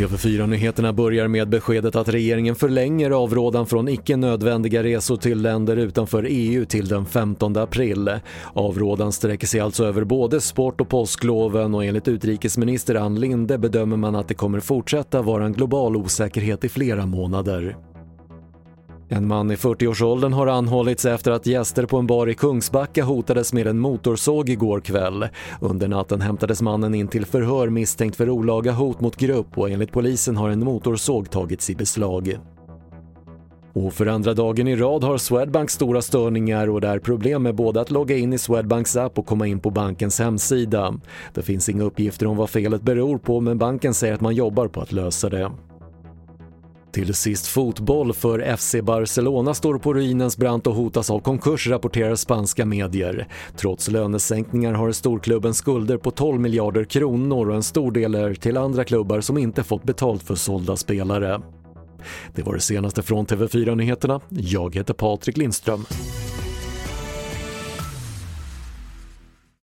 TV4-nyheterna börjar med beskedet att regeringen förlänger avrådan från icke nödvändiga resor till länder utanför EU till den 15 april. Avrådan sträcker sig alltså över både sport och påskloven och enligt utrikesminister Ann Linde bedömer man att det kommer fortsätta vara en global osäkerhet i flera månader. En man i 40-årsåldern har anhållits efter att gäster på en bar i Kungsbacka hotades med en motorsåg igår kväll. Under natten hämtades mannen in till förhör misstänkt för olaga hot mot grupp och enligt polisen har en motorsåg tagits i beslag. Och för andra dagen i rad har Swedbank stora störningar och det är problem med både att logga in i Swedbanks app och komma in på bankens hemsida. Det finns inga uppgifter om vad felet beror på men banken säger att man jobbar på att lösa det. Till sist fotboll för FC Barcelona står på ruinens brant och hotas av konkurs rapporterar spanska medier. Trots lönesänkningar har storklubben skulder på 12 miljarder kronor och en stor del är till andra klubbar som inte fått betalt för sålda spelare. Det var det senaste från TV4 Nyheterna. Jag heter Patrik Lindström.